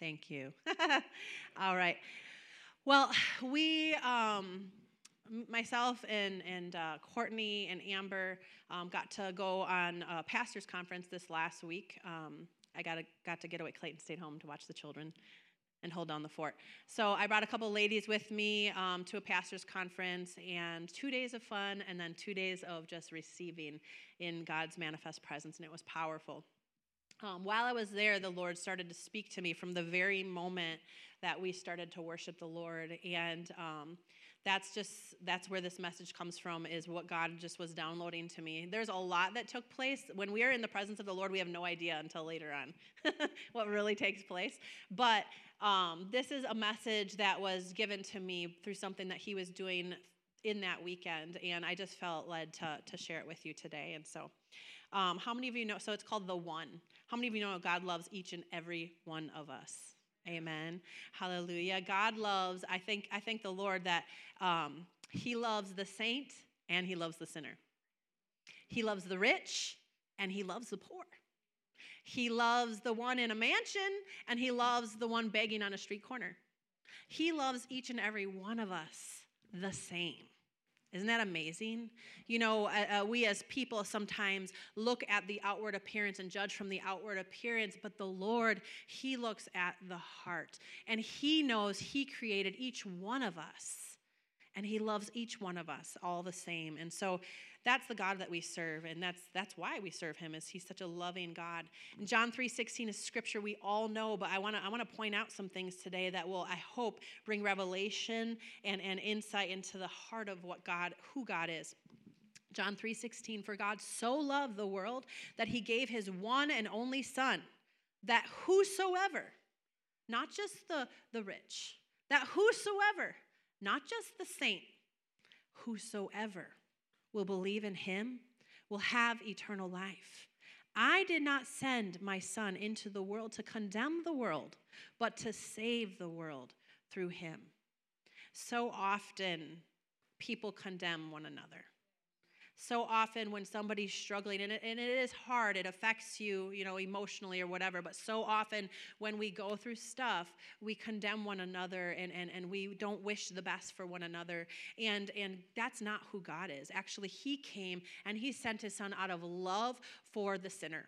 Thank you. All right. Well, we, um, myself and, and uh, Courtney and Amber um, got to go on a pastor's conference this last week. Um, I got, a, got to get away. Clayton stayed home to watch the children and hold down the fort. So I brought a couple ladies with me um, to a pastor's conference and two days of fun and then two days of just receiving in God's manifest presence, and it was powerful. Um, while I was there, the Lord started to speak to me from the very moment that we started to worship the Lord. And um, that's just that's where this message comes from is what god just was downloading to me. There's a lot that took place. When we are in the presence of the lord we have no idea until later on what really takes place. But um, this is a message that was given to me through something that he was doing in that weekend and i just felt led to, to share it with you today. And so um, how many of you know so it's called the one how many of you know god loves each and every one of us Amen. Hallelujah. God loves, I think, I thank the Lord that um, He loves the saint and He loves the sinner. He loves the rich and He loves the poor. He loves the one in a mansion and He loves the one begging on a street corner. He loves each and every one of us the same. Isn't that amazing? You know, uh, uh, we as people sometimes look at the outward appearance and judge from the outward appearance, but the Lord, He looks at the heart. And He knows He created each one of us. And He loves each one of us all the same. And so that's the God that we serve, and that's that's why we serve him, is he's such a loving God. And John 3:16 is scripture we all know, but I wanna I wanna point out some things today that will, I hope, bring revelation and, and insight into the heart of what God, who God is. John 3:16, for God so loved the world that he gave his one and only son, that whosoever, not just the, the rich, that whosoever, not just the saint, whosoever will believe in him will have eternal life. I did not send my son into the world to condemn the world, but to save the world through him. So often, people condemn one another so often when somebody's struggling and it, and it is hard it affects you you know emotionally or whatever but so often when we go through stuff we condemn one another and, and, and we don't wish the best for one another. And and that's not who god is. Actually he came and he sent his son out of love for the sinner.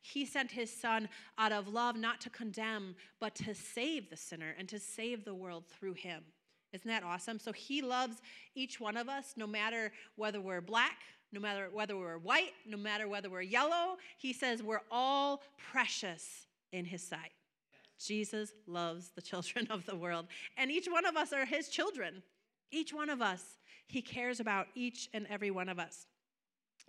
He sent his son out of love not to condemn but to save the sinner and to save the world through him isn't that awesome? So he loves each one of us, no matter whether we're black, no matter whether we're white, no matter whether we're yellow. He says we're all precious in his sight. Jesus loves the children of the world, and each one of us are his children. Each one of us, he cares about each and every one of us.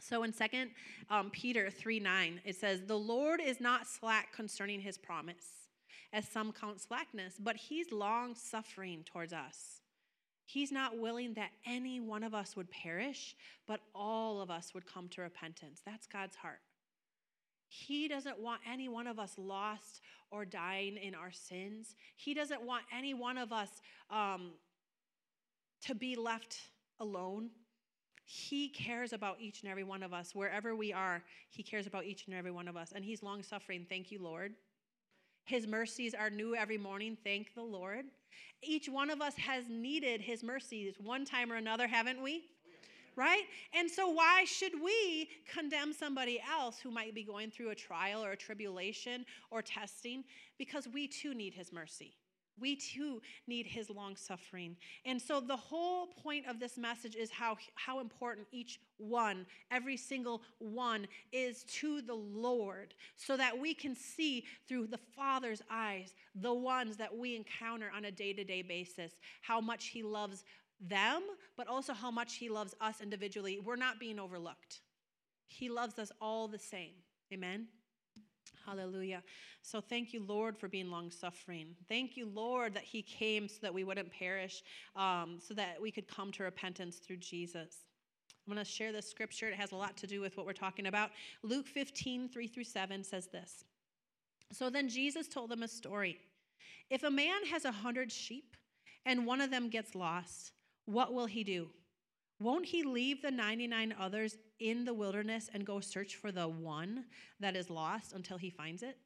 So in Second um, Peter 3 9, it says, The Lord is not slack concerning his promise as some count slackness, but he's long suffering towards us. He's not willing that any one of us would perish, but all of us would come to repentance. That's God's heart. He doesn't want any one of us lost or dying in our sins. He doesn't want any one of us um, to be left alone. He cares about each and every one of us. Wherever we are, He cares about each and every one of us. And He's long suffering. Thank you, Lord. His mercies are new every morning. Thank the Lord. Each one of us has needed His mercies one time or another, haven't we? Right? And so, why should we condemn somebody else who might be going through a trial or a tribulation or testing? Because we too need His mercy. We too need his long suffering. And so the whole point of this message is how, how important each one, every single one, is to the Lord, so that we can see through the Father's eyes, the ones that we encounter on a day to day basis, how much he loves them, but also how much he loves us individually. We're not being overlooked. He loves us all the same. Amen. Hallelujah. So thank you, Lord, for being long suffering. Thank you, Lord, that He came so that we wouldn't perish, um, so that we could come to repentance through Jesus. I'm going to share this scripture. It has a lot to do with what we're talking about. Luke 15, 3 through 7 says this. So then Jesus told them a story. If a man has a hundred sheep and one of them gets lost, what will he do? Won't he leave the 99 others in the wilderness and go search for the one that is lost until he finds it?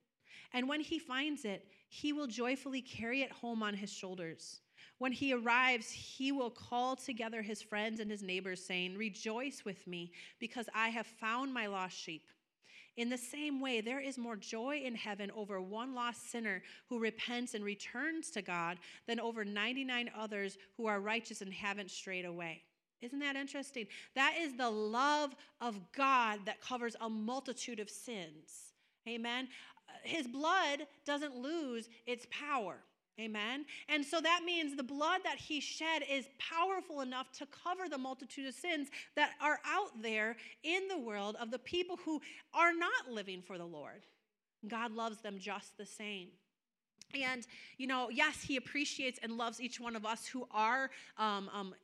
And when he finds it, he will joyfully carry it home on his shoulders. When he arrives, he will call together his friends and his neighbors, saying, Rejoice with me, because I have found my lost sheep. In the same way, there is more joy in heaven over one lost sinner who repents and returns to God than over 99 others who are righteous and haven't strayed away. Isn't that interesting? That is the love of God that covers a multitude of sins. Amen. His blood doesn't lose its power. Amen. And so that means the blood that he shed is powerful enough to cover the multitude of sins that are out there in the world of the people who are not living for the Lord. God loves them just the same. And, you know, yes, he appreciates and loves each one of us who are um, um,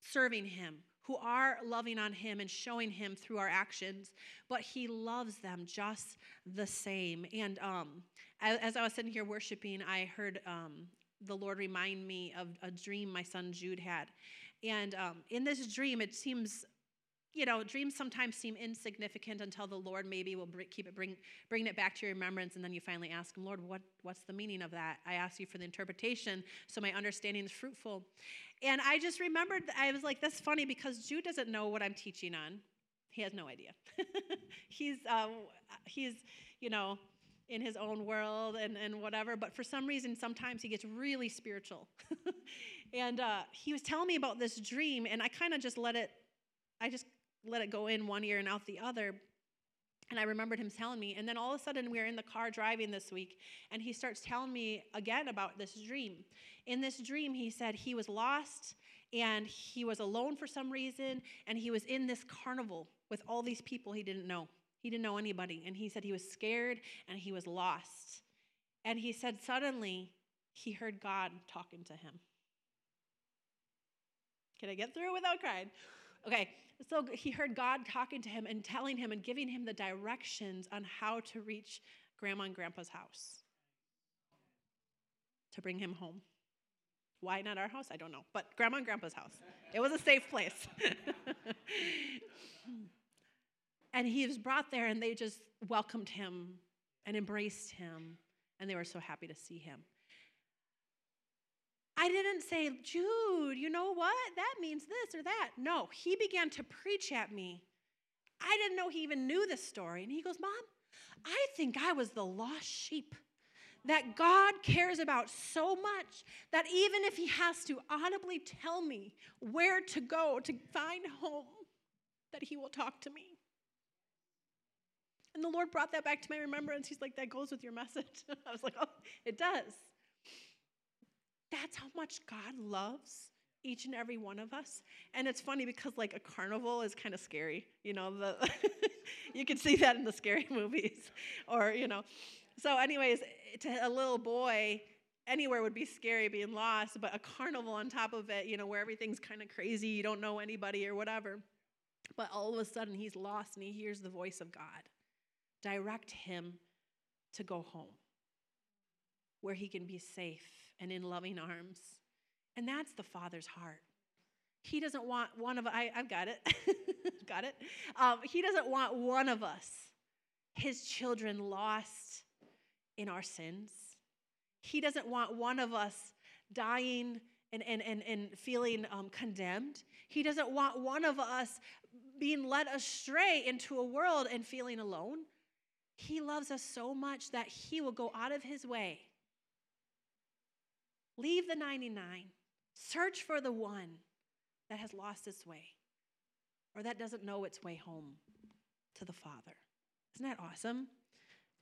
serving him, who are loving on him and showing him through our actions, but he loves them just the same. And um, as, I was sitting here worshiping, I heard um, the Lord remind me of a dream my son Jude had. And um, in this dream, it seems, you know, dreams sometimes seem insignificant until the Lord maybe will bring, keep it, bring, bring it back to your remembrance, and then you finally ask him, Lord, what, what's the meaning of that? I ask you for the interpretation so my understanding is fruitful. And I just remembered, I was like, that's funny because Jude doesn't know what I'm teaching on. He has no idea. he's, um, he's, you know, in his own world and, and whatever, but for some reason, sometimes he gets really spiritual. and uh, he was telling me about this dream, and I kind of just let it, I just let it go in one ear and out the other. And I remembered him telling me. And then all of a sudden, we are in the car driving this week, and he starts telling me again about this dream. In this dream, he said he was lost and he was alone for some reason, and he was in this carnival with all these people he didn't know. He didn't know anybody. And he said he was scared and he was lost. And he said suddenly he heard God talking to him. Can I get through without crying? Okay, so he heard God talking to him and telling him and giving him the directions on how to reach grandma and grandpa's house to bring him home. Why not our house? I don't know, but grandma and grandpa's house. It was a safe place. and he was brought there, and they just welcomed him and embraced him, and they were so happy to see him. I didn't say, Jude, you know what? That means this or that. No, he began to preach at me. I didn't know he even knew this story. And he goes, Mom, I think I was the lost sheep that God cares about so much that even if He has to audibly tell me where to go to find home, that He will talk to me. And the Lord brought that back to my remembrance. He's like, that goes with your message. I was like, oh, it does. That's how much God loves each and every one of us. And it's funny because like a carnival is kind of scary. You know, the you can see that in the scary movies. Or, you know. So anyways, to a little boy, anywhere would be scary being lost, but a carnival on top of it, you know, where everything's kind of crazy, you don't know anybody or whatever. But all of a sudden he's lost and he hears the voice of God direct him to go home where he can be safe and in loving arms. And that's the Father's heart. He doesn't want one of I, I've got it, got it. Um, he doesn't want one of us, his children, lost in our sins. He doesn't want one of us dying and, and, and, and feeling um, condemned. He doesn't want one of us being led astray into a world and feeling alone. He loves us so much that He will go out of His way. Leave the 99, search for the one that has lost its way or that doesn't know its way home to the Father. Isn't that awesome?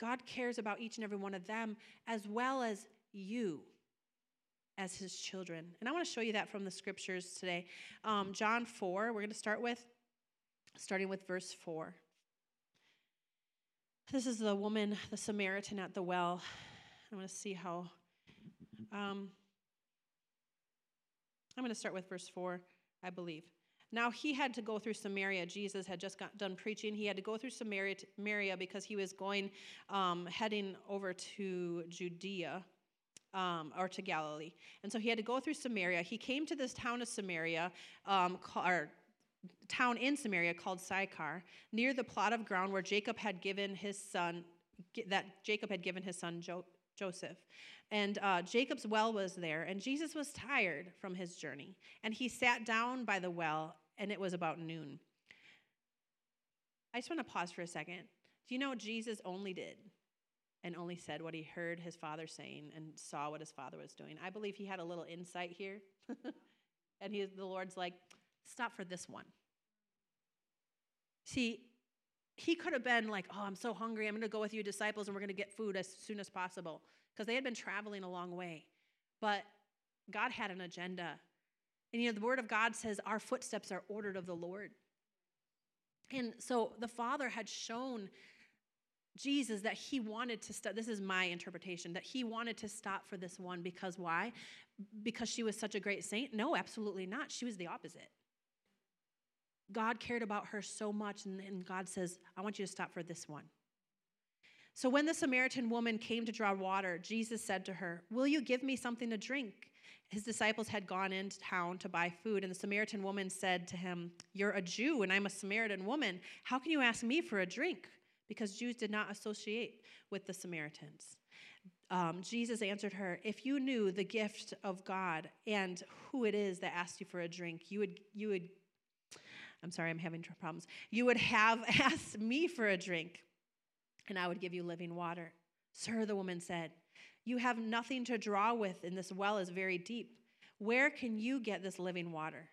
God cares about each and every one of them as well as you as his children. And I want to show you that from the scriptures today. Um, John 4, we're going to start with, starting with verse 4. This is the woman, the Samaritan at the well. I want to see how. Um, I'm going to start with verse 4, I believe. Now he had to go through Samaria. Jesus had just got done preaching. He had to go through Samaria because he was going, um, heading over to Judea. Um, or to Galilee. And so he had to go through Samaria. He came to this town of Samaria, um, or town in Samaria called Sychar, near the plot of ground where Jacob had given his son that Jacob had given his son Joseph. And uh, Jacob's well was there, and Jesus was tired from his journey. And he sat down by the well, and it was about noon. I just want to pause for a second. Do you know Jesus only did and only said what he heard his father saying and saw what his father was doing? I believe he had a little insight here. and he, the Lord's like, stop for this one. See, he could have been like, Oh, I'm so hungry. I'm going to go with you, disciples, and we're going to get food as soon as possible because they had been traveling a long way. But God had an agenda. And you know, the word of God says our footsteps are ordered of the Lord. And so the Father had shown Jesus that he wanted to stop. This is my interpretation that he wanted to stop for this one because why? Because she was such a great saint? No, absolutely not. She was the opposite. God cared about her so much, and, and God says, I want you to stop for this one. So when the Samaritan woman came to draw water, Jesus said to her, Will you give me something to drink? His disciples had gone into town to buy food, and the Samaritan woman said to him, You're a Jew, and I'm a Samaritan woman. How can you ask me for a drink? Because Jews did not associate with the Samaritans. Um, Jesus answered her, If you knew the gift of God and who it is that asked you for a drink, you would, you would I'm sorry, I'm having problems. You would have asked me for a drink, and I would give you living water. Sir, the woman said, You have nothing to draw with, and this well is very deep. Where can you get this living water?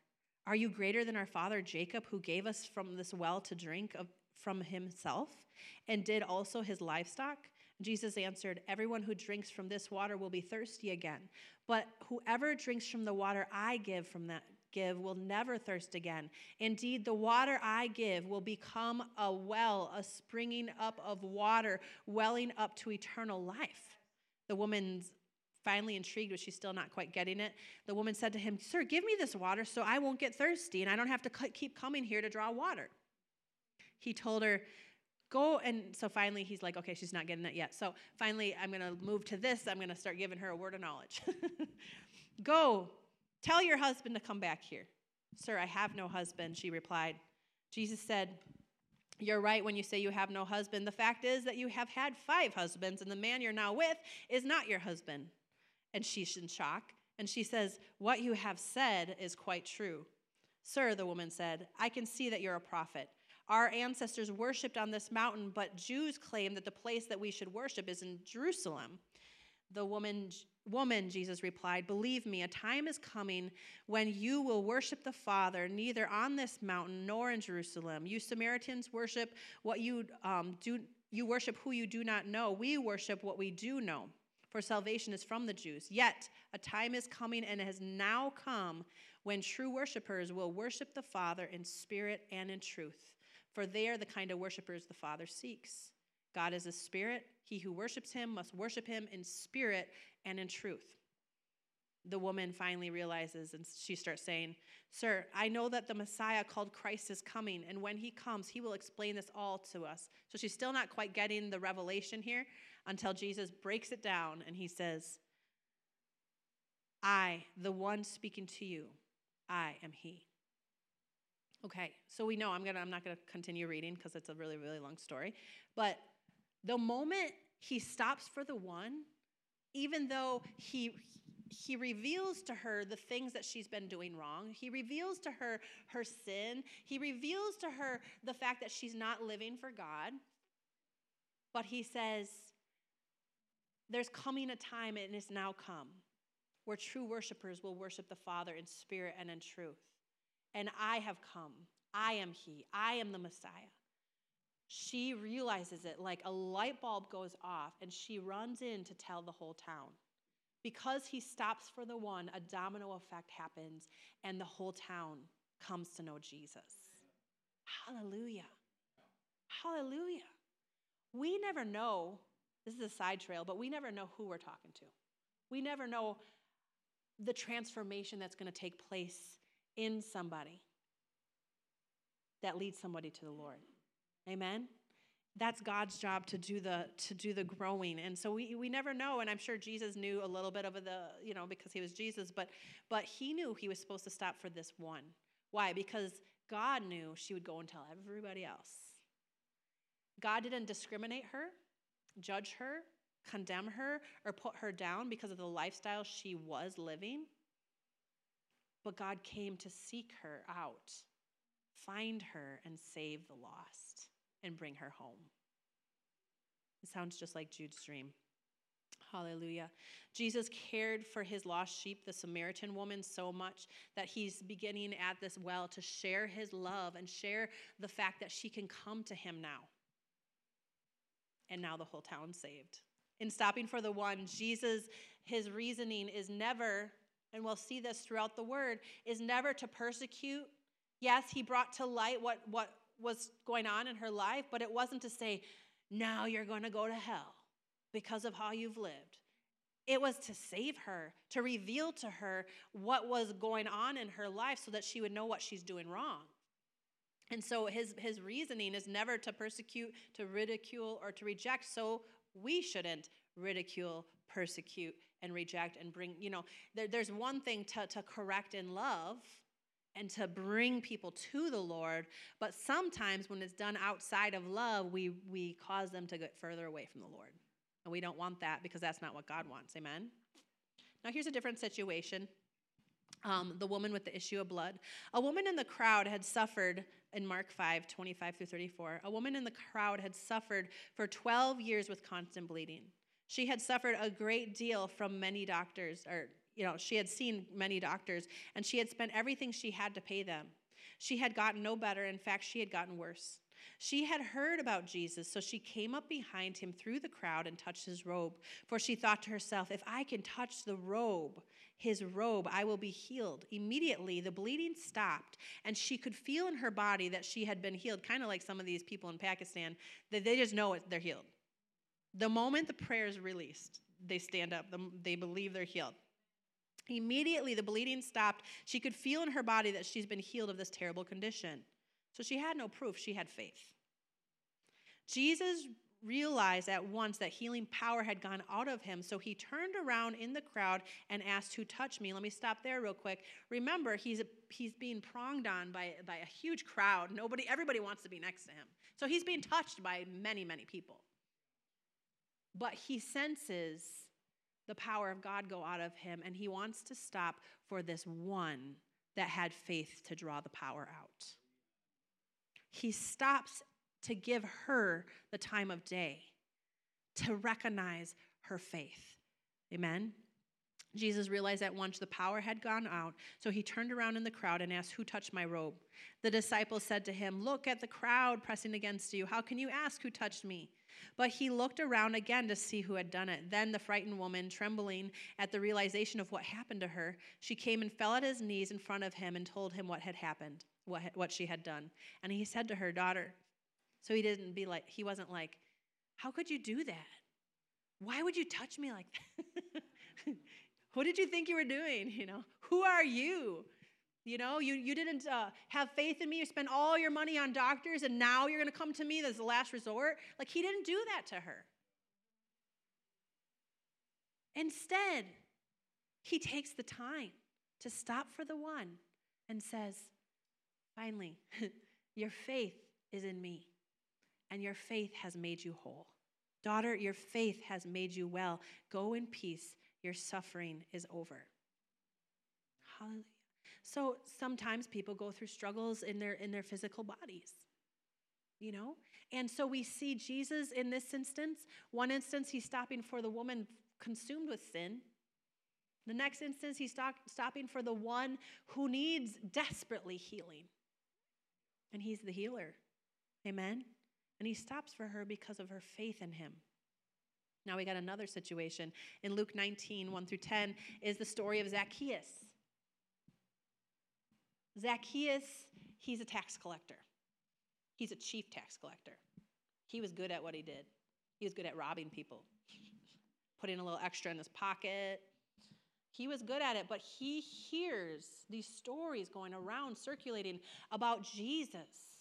Are you greater than our father Jacob, who gave us from this well to drink of, from himself, and did also his livestock? Jesus answered, Everyone who drinks from this water will be thirsty again. But whoever drinks from the water I give from that give will never thirst again. Indeed, the water I give will become a well, a springing up of water, welling up to eternal life. The woman's finally intrigued, but she's still not quite getting it. The woman said to him, Sir, give me this water so I won't get thirsty and I don't have to keep coming here to draw water. He told her, Go, and so finally he's like, Okay, she's not getting it yet. So finally, I'm going to move to this. I'm going to start giving her a word of knowledge. Go, Tell your husband to come back here. Sir, I have no husband, she replied. Jesus said, You're right when you say you have no husband. The fact is that you have had five husbands, and the man you're now with is not your husband. And she's in shock. And she says, What you have said is quite true. Sir, the woman said, I can see that you're a prophet. Our ancestors worshiped on this mountain, but Jews claim that the place that we should worship is in Jerusalem. The woman Woman, Jesus replied, Believe me, a time is coming when you will worship the Father neither on this mountain nor in Jerusalem. You Samaritans worship what you um, do, you worship who you do not know. We worship what we do know, for salvation is from the Jews. Yet a time is coming and has now come when true worshipers will worship the Father in spirit and in truth, for they are the kind of worshipers the Father seeks. God is a spirit. He who worships him must worship him in spirit and in truth. The woman finally realizes and she starts saying, Sir, I know that the Messiah called Christ is coming, and when he comes, he will explain this all to us. So she's still not quite getting the revelation here until Jesus breaks it down and he says, I, the one speaking to you, I am he. Okay, so we know I'm gonna I'm not gonna continue reading because it's a really, really long story. But the moment he stops for the one, even though he he reveals to her the things that she's been doing wrong. He reveals to her her sin. He reveals to her the fact that she's not living for God. But he says, There's coming a time, and it's now come, where true worshipers will worship the Father in spirit and in truth. And I have come. I am He. I am the Messiah she realizes it like a light bulb goes off and she runs in to tell the whole town. Because he stops for the one, a domino effect happens and the whole town comes to know Jesus. Hallelujah. Hallelujah. We never know, this is a side trail, but we never know who we're talking to. We never know the transformation that's going to take place in somebody that leads somebody to the Lord. Amen? That's God's job to do the to do the growing. And so we, we never know. And I'm sure Jesus knew a little bit of the, you know, because he was Jesus, but but he knew he was supposed to stop for this one. Why? Because God knew she would go and tell everybody else. God didn't discriminate her. judge her, condemn her, or put her down because of the lifestyle she was living. But God came to seek her out, find her, and save the lost, and bring her home. It sounds just like Jude's dream. Hallelujah. Jesus cared for his lost sheep, the Samaritan woman, so much that he's beginning at this well to share his love and share the fact that she can come to him now. And now the whole town's saved. In stopping for the one, Jesus, his reasoning is never, and we'll see this throughout the word, is never to persecute. Yes, he brought to light what, what was going on in her life, but it wasn't to say, now you're going to go to hell because of how you've lived. It was to save her, to reveal to her what was going on in her life so that she would know what she's doing wrong. And so his, his reasoning is never to persecute, to ridicule, or to reject. So we shouldn't ridicule, persecute, and reject and bring, you know, there, there's one thing to, to correct in love and to bring people to the Lord. But sometimes when it's done outside of love, we, we cause them to get further away from the Lord. And we don't want that because that's not what God wants. Amen? Now, here's a different situation. Um, the woman with the issue of blood. A woman in the crowd had suffered, in Mark 5 25 through 34, a woman in the crowd had suffered for 12 years with constant bleeding. She had suffered a great deal from many doctors, or you know, she had seen many doctors, and she had spent everything she had to pay them. She had gotten no better. In fact, she had gotten worse. She had heard about Jesus, so she came up behind him through the crowd and touched his robe. For she thought to herself, If I can touch the robe, his robe, I will be healed. Immediately, the bleeding stopped, and she could feel in her body that she had been healed, kind of like some of these people in Pakistan, that they just know it, they're healed. The moment the prayer is released, they stand up, they believe they're healed. Immediately, the bleeding stopped. She could feel in her body that she's been healed of this terrible condition. So she had no proof, she had faith. Jesus realized at once that healing power had gone out of him, so he turned around in the crowd and asked, Who touched me? Let me stop there real quick. Remember, he's, he's being pronged on by, by a huge crowd. Nobody, everybody wants to be next to him. So he's being touched by many, many people. But he senses the power of God go out of him, and he wants to stop for this one that had faith to draw the power out. He stops to give her the time of day, to recognize her faith. Amen? Jesus realized at once the power had gone out, so he turned around in the crowd and asked, Who touched my robe? The disciples said to him, Look at the crowd pressing against you. How can you ask who touched me? But he looked around again to see who had done it. Then the frightened woman, trembling at the realization of what happened to her, she came and fell at his knees in front of him and told him what had happened, what, what she had done. And he said to her, Daughter, so he didn't be like, he wasn't like, How could you do that? Why would you touch me like that? what did you think you were doing? You know, who are you? You know, you, you didn't uh, have faith in me. You spent all your money on doctors, and now you're going to come to me as the last resort. Like, he didn't do that to her. Instead, he takes the time to stop for the one and says, Finally, your faith is in me, and your faith has made you whole. Daughter, your faith has made you well. Go in peace. Your suffering is over. Hallelujah. So sometimes people go through struggles in their in their physical bodies. You know? And so we see Jesus in this instance. One instance he's stopping for the woman consumed with sin. The next instance he's stop, stopping for the one who needs desperately healing. And he's the healer. Amen. And he stops for her because of her faith in him. Now we got another situation. In Luke 19, 1 through 10, is the story of Zacchaeus. Zacchaeus, he's a tax collector. He's a chief tax collector. He was good at what he did. He was good at robbing people, putting a little extra in his pocket. He was good at it, but he hears these stories going around, circulating about Jesus,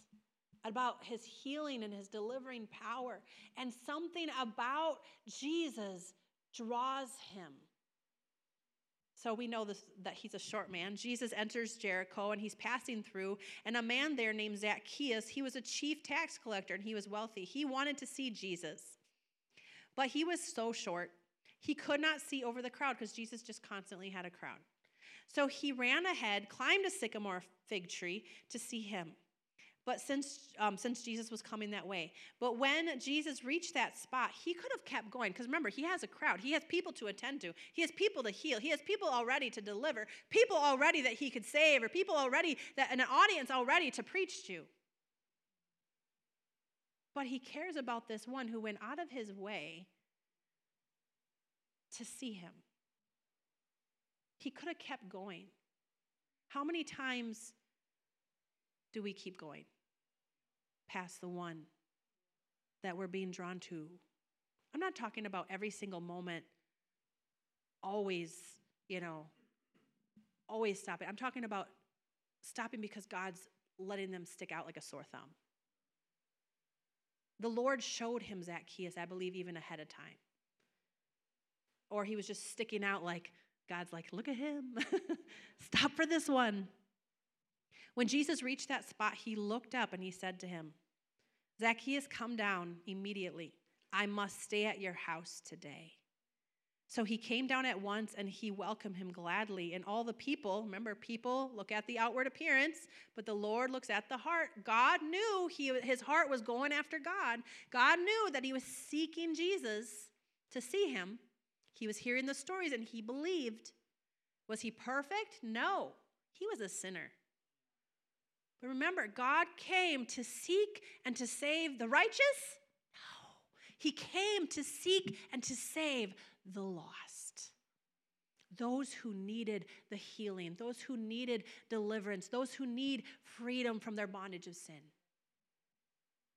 about his healing and his delivering power. And something about Jesus draws him. So we know this, that he's a short man. Jesus enters Jericho and he's passing through, and a man there named Zacchaeus, he was a chief tax collector and he was wealthy. He wanted to see Jesus. But he was so short, he could not see over the crowd because Jesus just constantly had a crowd. So he ran ahead, climbed a sycamore fig tree to see him. But since, um, since Jesus was coming that way. But when Jesus reached that spot, he could have kept going. Because remember, he has a crowd. He has people to attend to. He has people to heal. He has people already to deliver. People already that he could save, or people already that an audience already to preach to. But he cares about this one who went out of his way to see him. He could have kept going. How many times do we keep going past the one that we're being drawn to? I'm not talking about every single moment, always, you know, always stopping. I'm talking about stopping because God's letting them stick out like a sore thumb. The Lord showed him Zacchaeus, I believe, even ahead of time. Or he was just sticking out like, God's like, look at him. Stop for this one. When Jesus reached that spot, he looked up and he said to him, Zacchaeus, come down immediately. I must stay at your house today. So he came down at once and he welcomed him gladly. And all the people, remember, people look at the outward appearance, but the Lord looks at the heart. God knew he, his heart was going after God. God knew that he was seeking Jesus to see him. He was hearing the stories and he believed. Was he perfect? No, he was a sinner. But remember, God came to seek and to save the righteous? No. He came to seek and to save the lost. Those who needed the healing, those who needed deliverance, those who need freedom from their bondage of sin.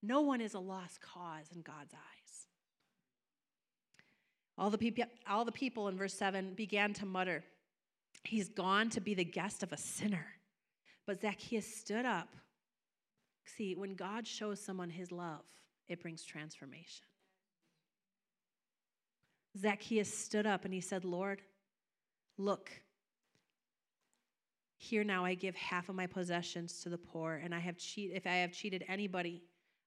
No one is a lost cause in God's eyes. All the, people, all the people in verse 7 began to mutter, He's gone to be the guest of a sinner. But Zacchaeus stood up. See, when God shows someone his love, it brings transformation. Zacchaeus stood up and he said, Lord, look, here now I give half of my possessions to the poor, and I have cheat, if I have cheated anybody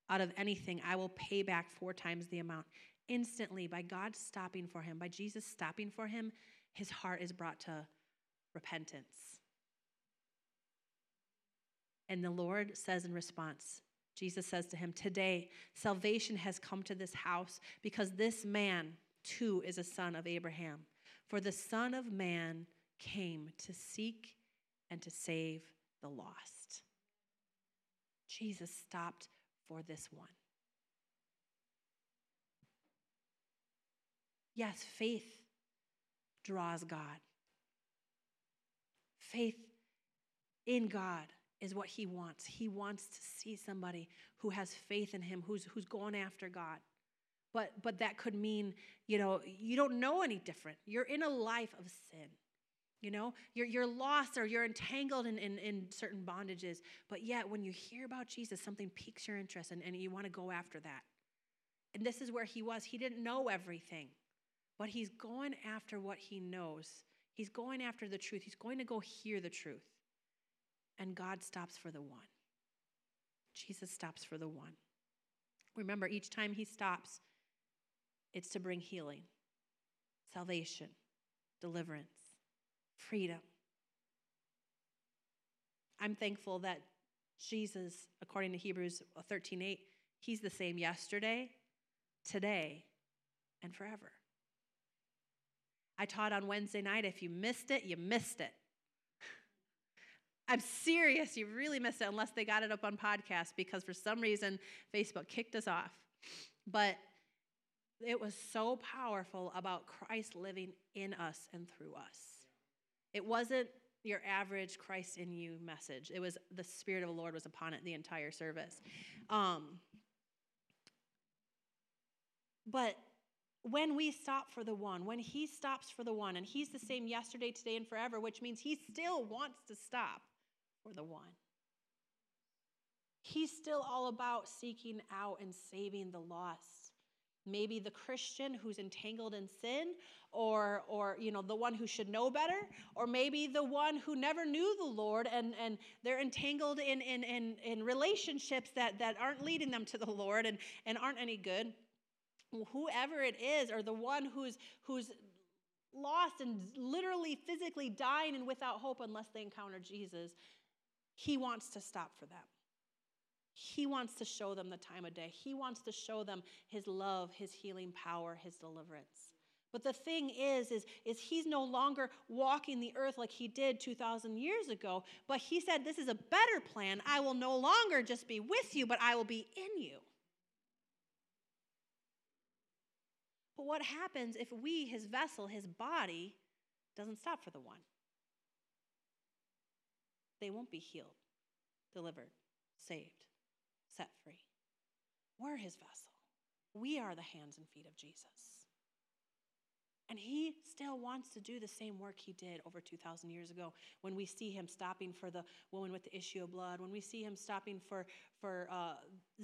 out of anything, I will pay back four times the amount. Instantly, by God stopping for him, by Jesus stopping for him, his heart is brought to repentance. And the Lord says in response, Jesus says to him, Today salvation has come to this house because this man too is a son of Abraham. For the Son of Man came to seek and to save the lost. Jesus stopped for this one. Yes, faith draws God. Faith in God is what he wants. He wants to see somebody who has faith in him, who's, who's going after God. But, but that could mean, you know, you don't know any different. You're in a life of sin. You know, you're, you're lost or you're entangled in, in, in certain bondages. But yet, when you hear about Jesus, something piques your interest and, and you want to go after that. And this is where he was. He didn't know everything, but he's going after what he knows. He's going after the truth. He's going to go hear the truth. And God stops for the one. Jesus stops for the one. Remember, each time he stops, it's to bring healing, salvation, deliverance, freedom. I'm thankful that Jesus, according to Hebrews 13:8, he's the same yesterday, today, and forever. I taught on Wednesday night. If you missed it, you missed it. I'm serious, you really missed it unless they got it up on podcast because for some reason Facebook kicked us off. But it was so powerful about Christ living in us and through us. It wasn't your average Christ in you message. It was the Spirit of the Lord was upon it the entire service. Um, but when we stop for the one, when He stops for the one, and He's the same yesterday, today, and forever, which means He still wants to stop the one. He's still all about seeking out and saving the lost. Maybe the Christian who's entangled in sin, or, or you know, the one who should know better, or maybe the one who never knew the Lord and, and they're entangled in, in, in, in relationships that, that aren't leading them to the Lord and, and aren't any good. whoever it is, or the one who's, who's lost and literally physically dying and without hope unless they encounter Jesus, he wants to stop for them. He wants to show them the time of day. He wants to show them his love, his healing power, his deliverance. But the thing is, is, is he's no longer walking the earth like he did 2,000 years ago, but he said, This is a better plan. I will no longer just be with you, but I will be in you. But what happens if we, his vessel, his body, doesn't stop for the one? They won't be healed, delivered, saved, set free. We're his vessel. We are the hands and feet of Jesus. And he still wants to do the same work he did over 2,000 years ago when we see him stopping for the woman with the issue of blood, when we see him stopping for, for uh,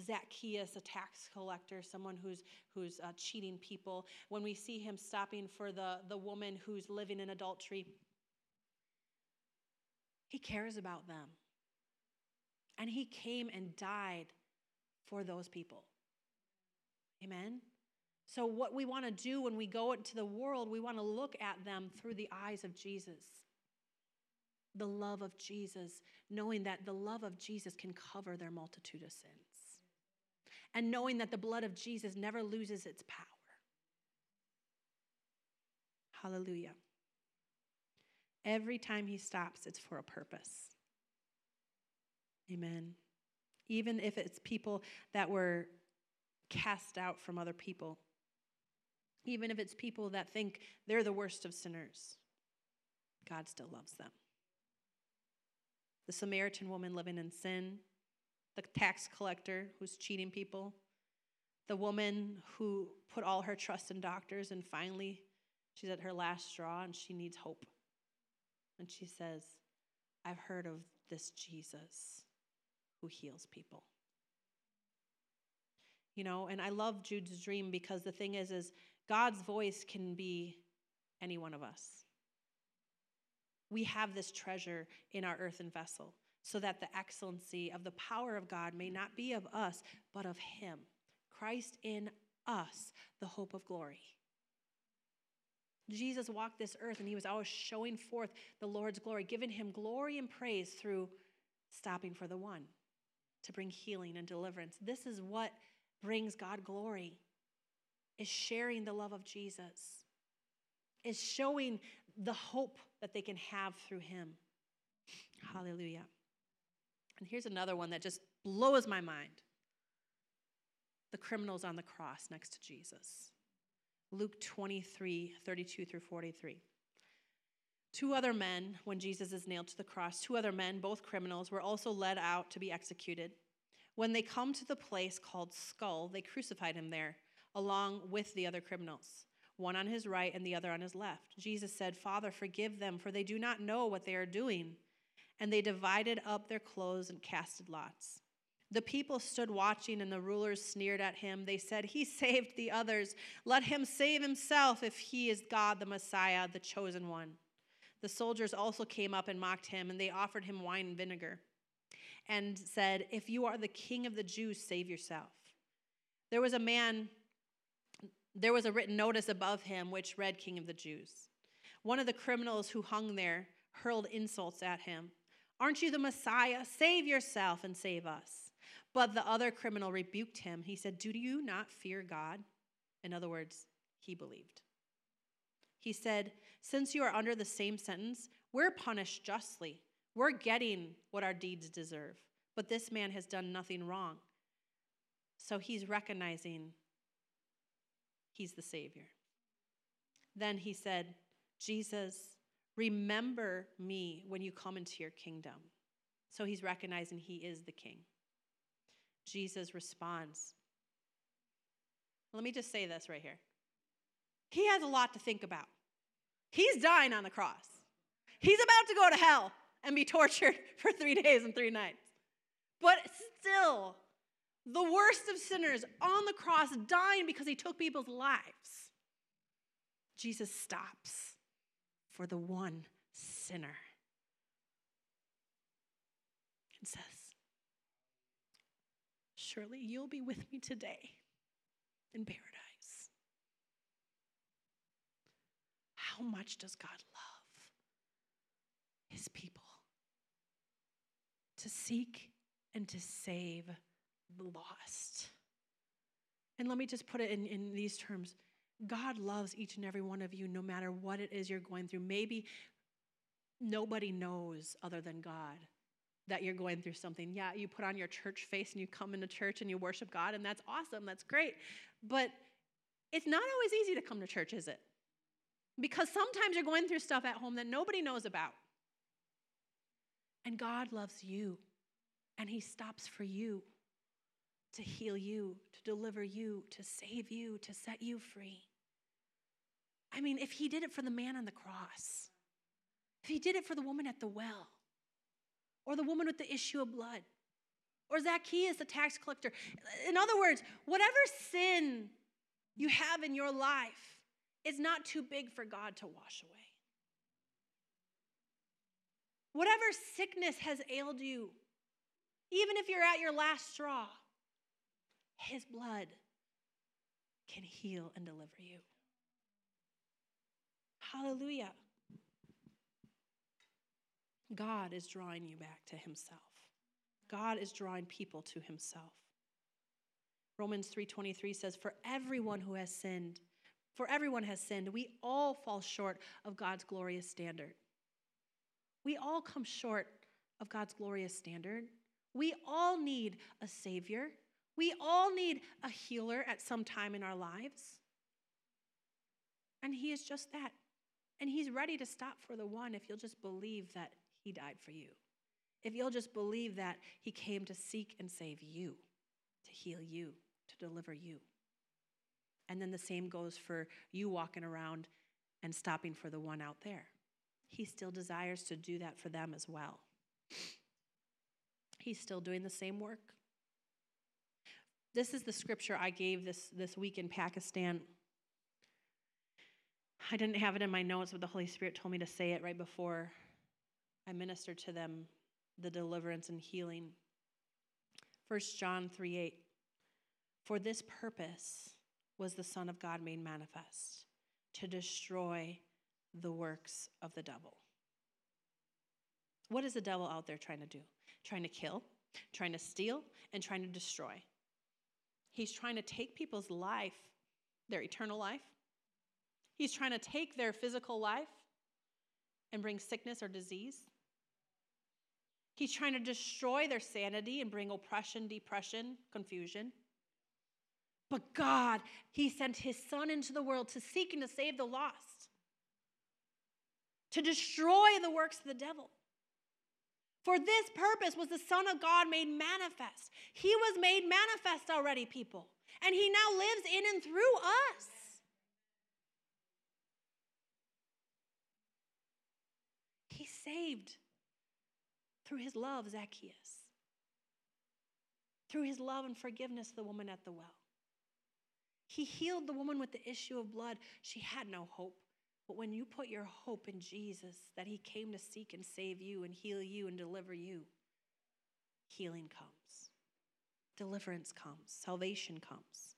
Zacchaeus, a tax collector, someone who's, who's uh, cheating people, when we see him stopping for the, the woman who's living in adultery. He cares about them. And he came and died for those people. Amen? So, what we want to do when we go into the world, we want to look at them through the eyes of Jesus. The love of Jesus, knowing that the love of Jesus can cover their multitude of sins. And knowing that the blood of Jesus never loses its power. Hallelujah. Every time he stops, it's for a purpose. Amen. Even if it's people that were cast out from other people, even if it's people that think they're the worst of sinners, God still loves them. The Samaritan woman living in sin, the tax collector who's cheating people, the woman who put all her trust in doctors and finally she's at her last straw and she needs hope. And she says, I've heard of this Jesus who heals people. You know, and I love Jude's dream because the thing is, is God's voice can be any one of us. We have this treasure in our earthen vessel so that the excellency of the power of God may not be of us, but of Him. Christ in us, the hope of glory. Jesus walked this earth and he was always showing forth the Lord's glory, giving him glory and praise through stopping for the one to bring healing and deliverance. This is what brings God glory is sharing the love of Jesus, is showing the hope that they can have through him. Hallelujah. And here's another one that just blows my mind the criminals on the cross next to Jesus. Luke 23 32 through 43. Two other men, when Jesus is nailed to the cross, two other men, both criminals, were also led out to be executed. When they come to the place called Skull, they crucified him there along with the other criminals, one on his right and the other on his left. Jesus said, Father, forgive them, for they do not know what they are doing. And they divided up their clothes and casted lots. The people stood watching, and the rulers sneered at him. They said, He saved the others. Let him save himself if he is God, the Messiah, the chosen one. The soldiers also came up and mocked him, and they offered him wine and vinegar and said, If you are the king of the Jews, save yourself. There was a man there was a written notice above him which read, King of the Jews. One of the criminals who hung there hurled insults at him. Aren't you the Messiah? Save yourself and save us. But the other criminal rebuked him. He said, Do you not fear God? In other words, he believed. He said, Since you are under the same sentence, we're punished justly. We're getting what our deeds deserve. But this man has done nothing wrong. So he's recognizing He's the Savior. Then he said, Jesus, remember me when you come into your kingdom. So he's recognizing he is the king. Jesus responds. Let me just say this right here. He has a lot to think about. He's dying on the cross. He's about to go to hell and be tortured for three days and three nights. But still, the worst of sinners on the cross, dying because he took people's lives. Jesus stops for the one sinner and says, surely you'll be with me today in paradise. How much does God love his people to seek and to save the lost? And let me just put it in, in these terms God loves each and every one of you, no matter what it is you're going through. Maybe nobody knows other than God that you're going through something. Yeah, you put on your church face and you come into church and you worship God, and that's awesome. That's great. But it's not always easy to come to church, is it? Because sometimes you're going through stuff at home that nobody knows about. And God loves you, and He stops for you to heal you, to deliver you, to save you, to set you free. I mean, if He did it for the man on the cross, if He did it for the woman at the well, or the woman with the issue of blood, or Zacchaeus, the tax collector. In other words, whatever sin you have in your life is not too big for God to wash away. Whatever sickness has ailed you, even if you're at your last straw, His blood can heal and deliver you. Hallelujah. God is drawing you back to himself. God is drawing people to himself. Romans 3:23 says for everyone who has sinned, for everyone has sinned, we all fall short of God's glorious standard. We all come short of God's glorious standard. We all need a savior. We all need a healer at some time in our lives. And he is just that. And he's ready to stop for the one if you'll just believe that he died for you. If you'll just believe that He came to seek and save you, to heal you, to deliver you. And then the same goes for you walking around and stopping for the one out there. He still desires to do that for them as well. He's still doing the same work. This is the scripture I gave this, this week in Pakistan. I didn't have it in my notes, but the Holy Spirit told me to say it right before I minister to them the deliverance and healing. 1 John 3 8. For this purpose was the Son of God made manifest, to destroy the works of the devil. What is the devil out there trying to do? Trying to kill, trying to steal, and trying to destroy. He's trying to take people's life, their eternal life. He's trying to take their physical life and bring sickness or disease. He's trying to destroy their sanity and bring oppression, depression, confusion. But God, He sent His Son into the world to seek and to save the lost, to destroy the works of the devil. For this purpose was the Son of God made manifest. He was made manifest already, people, and He now lives in and through us. He saved through his love, Zacchaeus. Through his love and forgiveness, the woman at the well. He healed the woman with the issue of blood. She had no hope. But when you put your hope in Jesus, that he came to seek and save you and heal you and deliver you, healing comes, deliverance comes, salvation comes.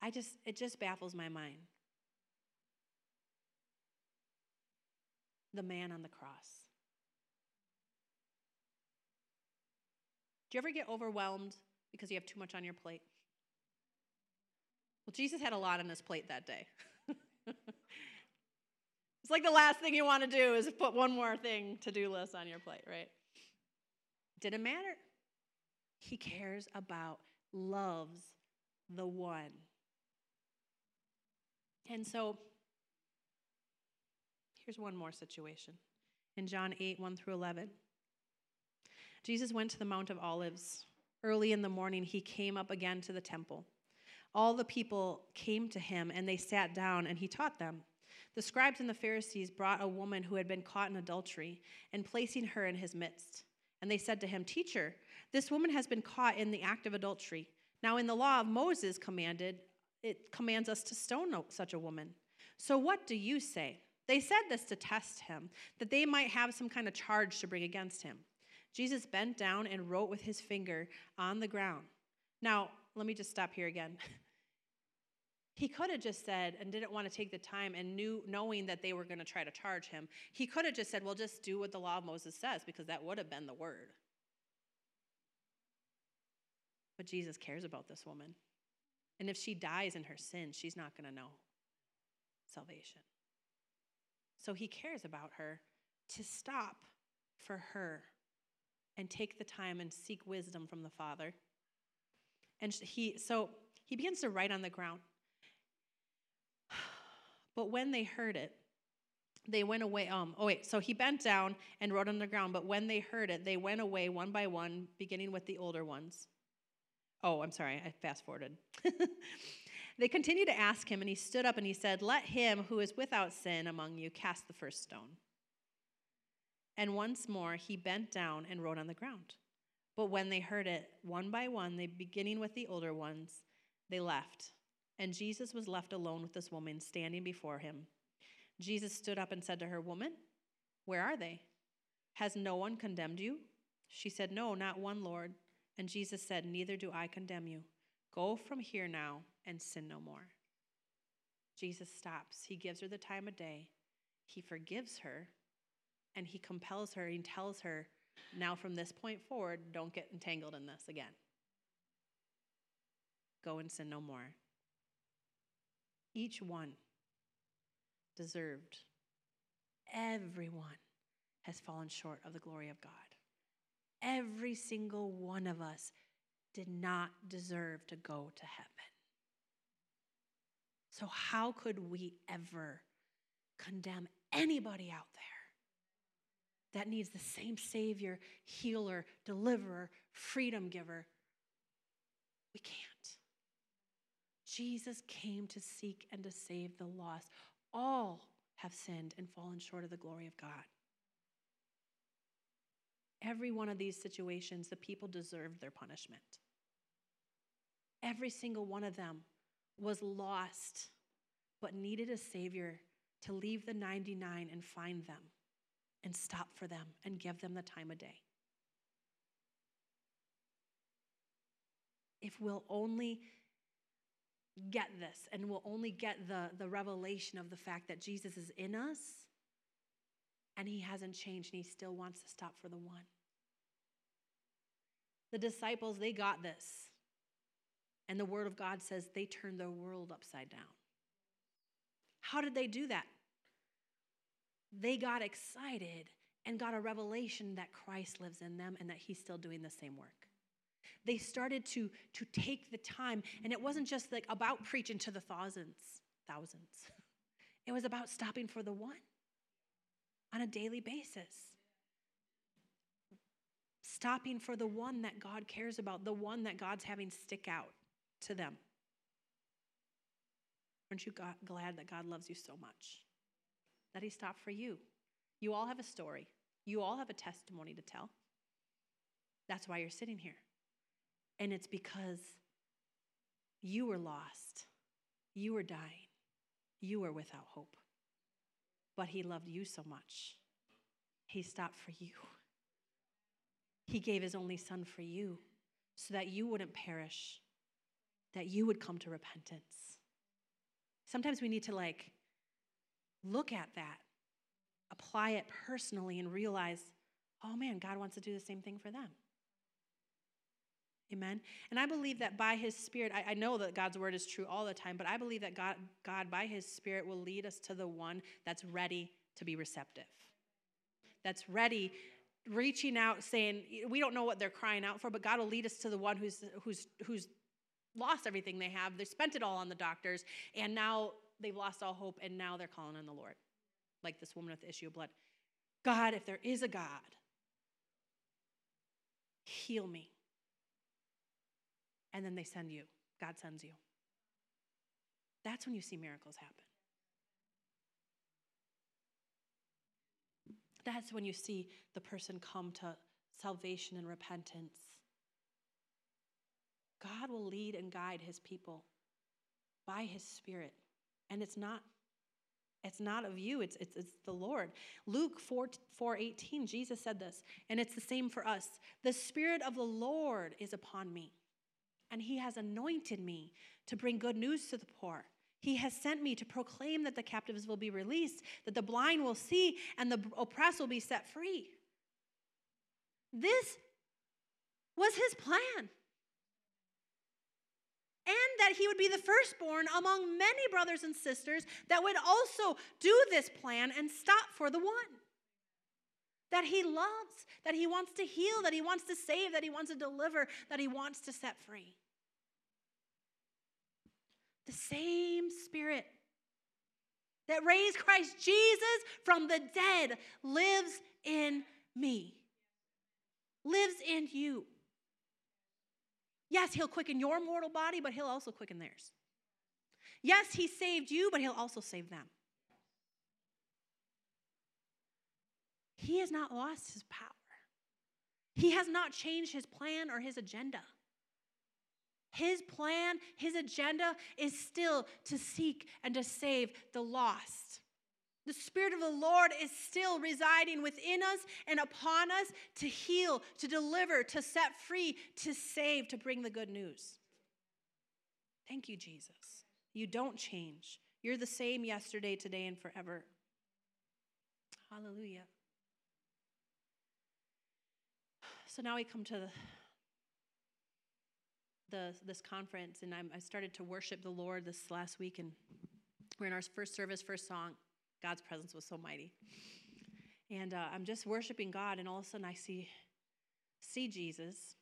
I just, it just baffles my mind the man on the cross. Do you ever get overwhelmed because you have too much on your plate? Well, Jesus had a lot on his plate that day. it's like the last thing you want to do is put one more thing to do list on your plate, right? Didn't matter. He cares about, loves the one. And so Here's one more situation in John 8, 1 through 11. Jesus went to the Mount of Olives. Early in the morning, he came up again to the temple. All the people came to him, and they sat down, and he taught them. The scribes and the Pharisees brought a woman who had been caught in adultery, and placing her in his midst. And they said to him, Teacher, this woman has been caught in the act of adultery. Now, in the law of Moses commanded, it commands us to stone such a woman. So what do you say? They said this to test him, that they might have some kind of charge to bring against him. Jesus bent down and wrote with his finger on the ground. Now, let me just stop here again. He could have just said, and didn't want to take the time and knew, knowing that they were going to try to charge him, he could have just said, well, just do what the law of Moses says, because that would have been the word. But Jesus cares about this woman. And if she dies in her sin, she's not going to know salvation. So he cares about her to stop for her and take the time and seek wisdom from the Father. And he so he begins to write on the ground. But when they heard it, they went away. Um, oh, wait. So he bent down and wrote on the ground. But when they heard it, they went away one by one, beginning with the older ones. Oh, I'm sorry. I fast forwarded. they continued to ask him, and he stood up and he said, Let him who is without sin among you cast the first stone. And once more he bent down and wrote on the ground. But when they heard it, one by one, they beginning with the older ones, they left and Jesus was left alone with this woman standing before him. Jesus stood up and said to her, Woman, where are they? Has no one condemned you? She said, No, not one, Lord. And Jesus said, Neither do I condemn you. Go from here now and sin no more. Jesus stops. He gives her the time of day. He forgives her and he compels her. He tells her, Now from this point forward, don't get entangled in this again. Go and sin no more. Each one deserved. Everyone has fallen short of the glory of God. Every single one of us did not deserve to go to heaven. So, how could we ever condemn anybody out there that needs the same Savior, healer, deliverer, freedom giver? We can't. Jesus came to seek and to save the lost. All have sinned and fallen short of the glory of God. Every one of these situations, the people deserved their punishment. Every single one of them was lost, but needed a Savior to leave the 99 and find them and stop for them and give them the time of day. If we'll only get this and we'll only get the, the revelation of the fact that Jesus is in us and he hasn't changed and he still wants to stop for the one. The disciples, they got this. And the word of God says they turned their world upside down. How did they do that? They got excited and got a revelation that Christ lives in them and that he's still doing the same work. They started to, to take the time, and it wasn't just like about preaching to the thousands, thousands. It was about stopping for the one on a daily basis. Stopping for the one that God cares about, the one that God's having stick out to them. Aren't you glad that God loves you so much? That He stopped for you. You all have a story, you all have a testimony to tell. That's why you're sitting here. And it's because you were lost, you were dying, you were without hope. But He loved you so much, He stopped for you. He gave His only Son for you so that you wouldn't perish, that you would come to repentance. Sometimes we need to like look at that, apply it personally, and realize, oh man, God wants to do the same thing for them. Amen. And I believe that by his spirit, I, I, know that God's word is true all the time, but I believe that God, God, by his spirit, will lead us to the one that's ready to be receptive. That's ready, reaching out, saying, we don't know what they're crying out for, but God will lead us to the one who's who's who's lost everything they have. They spent it all on the doctors, and now they've lost all hope, and now they're calling on the Lord. Like this woman with the issue of blood. God, if there is a God, heal me and then they send you. God sends you. That's when you see miracles happen. That's when you see the person come to salvation and repentance. God will lead and guide his people by his spirit. And it's not it's not of you, it's, it's, it's the Lord. Luke 4, 4 18, Jesus said this, and it's the same for us. The Spirit of the Lord is upon me and he has anointed me to bring good news to the poor. He has sent me to proclaim that the captives will be released, that the blind will see, and the oppressed will be set free. This was his plan. And that he would be the firstborn among many brothers and sisters that would also do this plan and stop for the one. That he loves, that he wants to heal, that he wants to save, that he wants to deliver, that he wants to set free. The same Spirit that raised Christ Jesus from the dead lives in me, lives in you. Yes, He'll quicken your mortal body, but He'll also quicken theirs. Yes, He saved you, but He'll also save them. He has not lost His power, He has not changed His plan or His agenda. His plan, his agenda is still to seek and to save the lost. The Spirit of the Lord is still residing within us and upon us to heal, to deliver, to set free, to save, to bring the good news. Thank you, Jesus. You don't change. You're the same yesterday, today, and forever. Hallelujah. So now we come to the the, this conference, and I'm, i started to worship the Lord this last week, and we're in our first service, first song. God's presence was so mighty, and uh, I'm just worshiping God, and all of a sudden I see see Jesus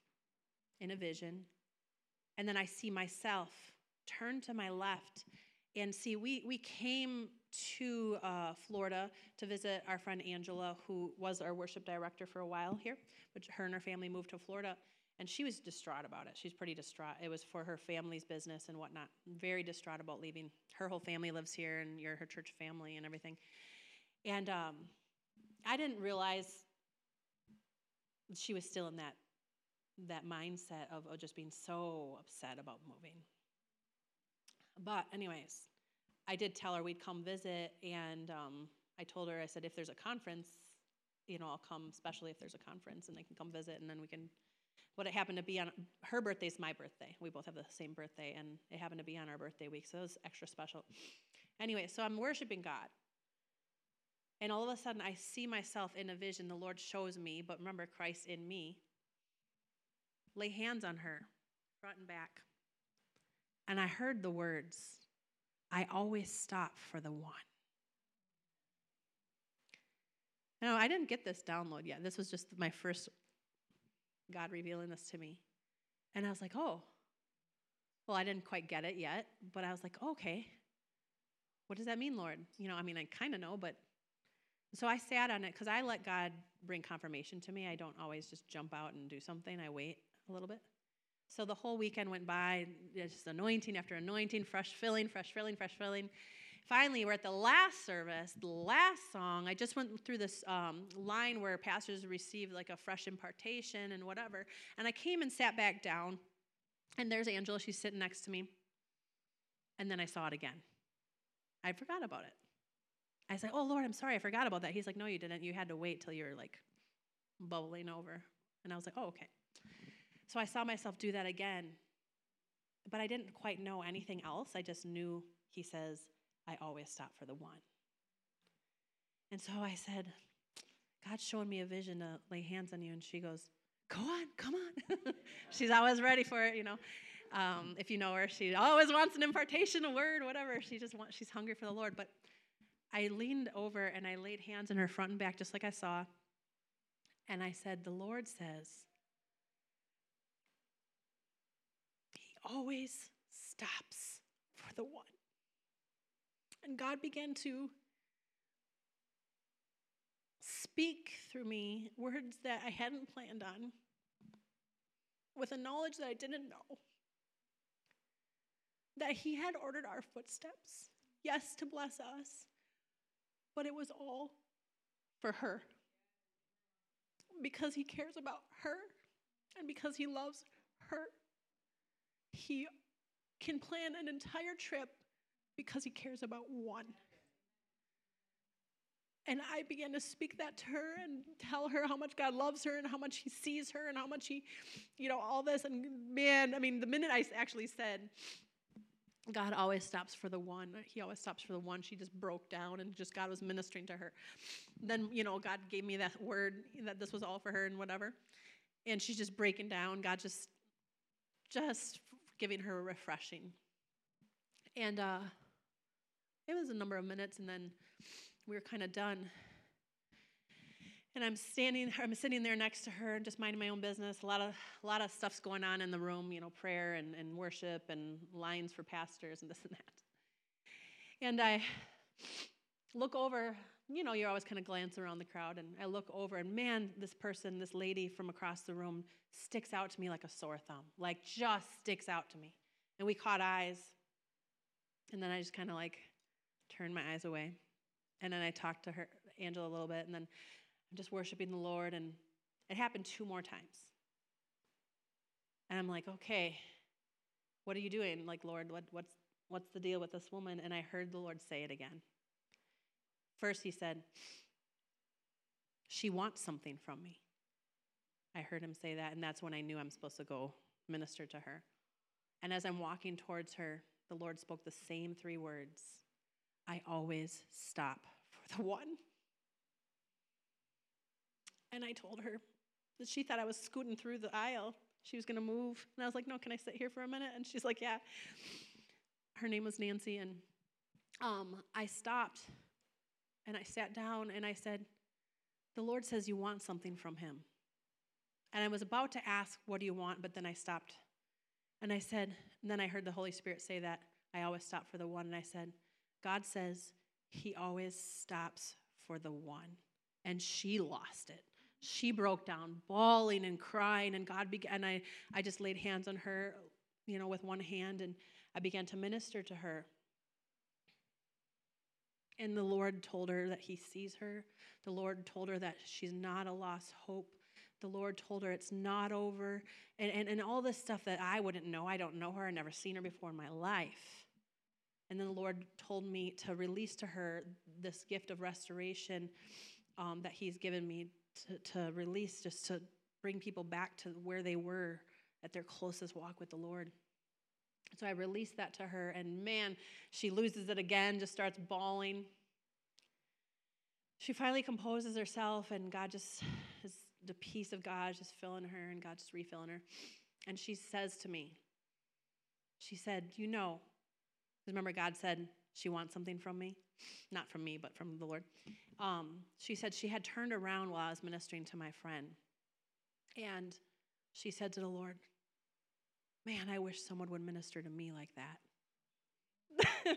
in a vision, and then I see myself turn to my left and see we we came to uh, Florida to visit our friend Angela, who was our worship director for a while here, but her and her family moved to Florida. And she was distraught about it. She's pretty distraught. It was for her family's business and whatnot. Very distraught about leaving. Her whole family lives here, and you're her church family and everything. And um, I didn't realize she was still in that that mindset of, of just being so upset about moving. But anyways, I did tell her we'd come visit, and um, I told her I said if there's a conference, you know, I'll come, especially if there's a conference, and they can come visit, and then we can what it happened to be on her birthday is my birthday. We both have the same birthday, and it happened to be on our birthday week, so it was extra special. Anyway, so I'm worshiping God. And all of a sudden, I see myself in a vision. The Lord shows me, but remember, Christ in me. Lay hands on her, front and back. And I heard the words I always stop for the one. Now, I didn't get this download yet. This was just my first God revealing this to me. And I was like, oh, well, I didn't quite get it yet, but I was like, oh, okay. What does that mean, Lord? You know, I mean, I kind of know, but so I sat on it because I let God bring confirmation to me. I don't always just jump out and do something, I wait a little bit. So the whole weekend went by, just anointing after anointing, fresh filling, fresh filling, fresh filling finally, we're at the last service, the last song. I just went through this um, line where pastors receive like a fresh impartation and whatever. And I came and sat back down, and there's Angela. She's sitting next to me. And then I saw it again. I forgot about it. I said, Oh, Lord, I'm sorry. I forgot about that. He's like, No, you didn't. You had to wait till you were like bubbling over. And I was like, Oh, okay. So I saw myself do that again. But I didn't quite know anything else. I just knew he says, I always stop for the one. And so I said, God's showing me a vision to lay hands on you. And she goes, Go on, come on. She's always ready for it, you know. Um, if you know her, she always wants an impartation, a word, whatever. She just wants, she's hungry for the Lord. But I leaned over and I laid hands on her front and back, just like I saw. And I said, The Lord says, He always stops for the one. And God began to speak through me words that I hadn't planned on with a knowledge that I didn't know. That He had ordered our footsteps, yes, to bless us, but it was all for her. Because He cares about her and because He loves her, He can plan an entire trip because he cares about one. And I began to speak that to her and tell her how much God loves her and how much He sees her and how much He, you know, all this. And man, I mean, the minute I actually said, God always stops for the one. He always stops for the one. She just broke down and just God was ministering to her. Then, you know, God gave me that word that this was all for her and whatever. And she's just breaking down. God just, just giving her a refreshing. And uh, it was a number of minutes, and then we were kind of done. And I'm standing, I'm sitting there next to her, just minding my own business. A lot of, a lot of stuff's going on in the room, you know, prayer and, and worship and lines for pastors and this and that. And I look over, you know, you're always kind of glance around the crowd, and I look over, and man, this person, this lady from across the room, sticks out to me like a sore thumb, like just sticks out to me. And we caught eyes, and then I just kind of like turned my eyes away. And then I talked to her, Angela, a little bit, and then I'm just worshiping the Lord, and it happened two more times. And I'm like, okay, what are you doing? Like, Lord, what, what's, what's the deal with this woman? And I heard the Lord say it again. First, he said, She wants something from me. I heard him say that, and that's when I knew I'm supposed to go minister to her. And as I'm walking towards her, the Lord spoke the same three words I always stop for the one. And I told her that she thought I was scooting through the aisle. She was going to move. And I was like, no, can I sit here for a minute? And she's like, yeah. Her name was Nancy. And um, I stopped and I sat down and I said, the Lord says you want something from him. And I was about to ask, what do you want? But then I stopped. And I said, and then I heard the Holy Spirit say that. I always stop for the one. And I said, God says he always stops for the one. And she lost it. She broke down bawling and crying and god began i i just laid hands on her you know with one hand and i began to minister to her. And the lord told her that he sees her. The lord told her that she's not a lost hope. The lord told her it's not over. And, and, and all this stuff that i wouldn't know. I don't know her. I never seen her before in my life and then the lord told me to release to her this gift of restoration um, that he's given me to, to release, just to bring people back to where they were at their closest walk with the Lord. So I released that to her, and man, she loses it again, just starts bawling. She finally composes herself, and God just is the peace of God just filling her, and God just refilling her. And she says to me, She said, You know, remember, God said she wants something from me? Not from me, but from the Lord um, she said she had turned around while I was ministering to my friend. And she said to the Lord, Man, I wish someone would minister to me like that.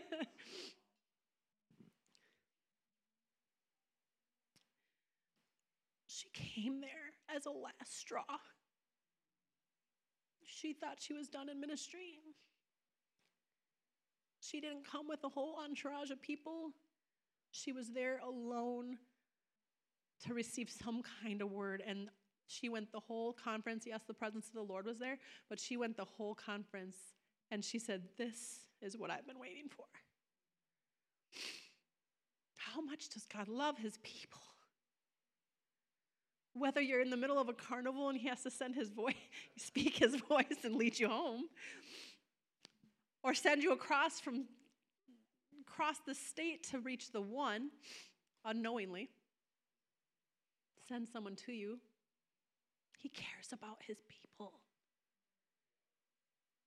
she came there as a last straw. She thought she was done in ministry. She didn't come with a whole entourage of people. She was there alone to receive some kind of word. And she went the whole conference. Yes, the presence of the Lord was there, but she went the whole conference and she said, This is what I've been waiting for. How much does God love his people? Whether you're in the middle of a carnival and he has to send his voice, speak his voice and lead you home, or send you across from cross the state to reach the one unknowingly, send someone to you. He cares about his people,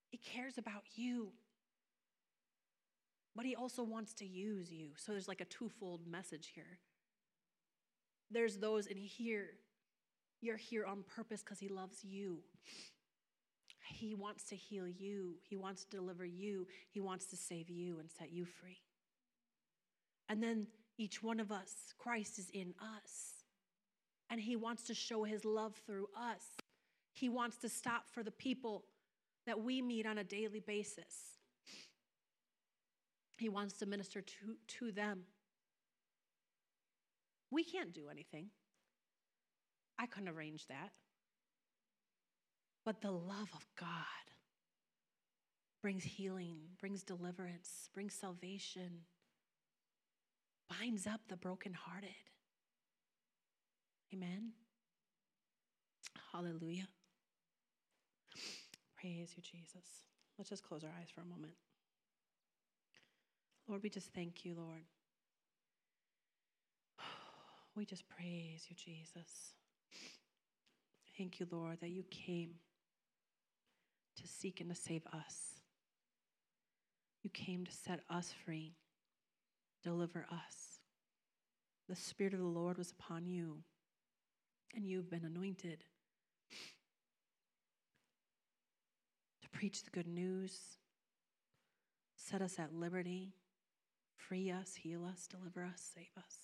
he cares about you. But he also wants to use you. So there's like a twofold message here. There's those in here, you're here on purpose because he loves you. He wants to heal you. He wants to deliver you. He wants to save you and set you free. And then each one of us, Christ is in us. And he wants to show his love through us. He wants to stop for the people that we meet on a daily basis. He wants to minister to, to them. We can't do anything. I couldn't arrange that. But the love of God brings healing, brings deliverance, brings salvation binds up the brokenhearted. Amen. Hallelujah. Praise you, Jesus. Let's just close our eyes for a moment. Lord, we just thank you, Lord. We just praise you, Jesus. Thank you, Lord, that you came to seek and to save us. You came to set us free, deliver us. The Spirit of the Lord was upon you, and you've been anointed to preach the good news, set us at liberty, free us, heal us, deliver us, save us.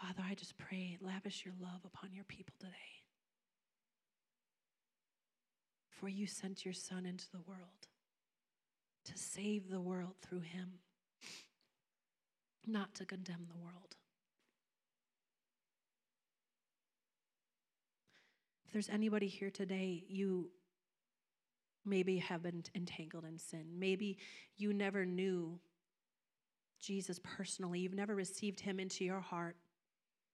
Father, I just pray, lavish your love upon your people today. For you sent your Son into the world to save the world through him, not to condemn the world. If there's anybody here today, you maybe have been entangled in sin. Maybe you never knew Jesus personally, you've never received him into your heart.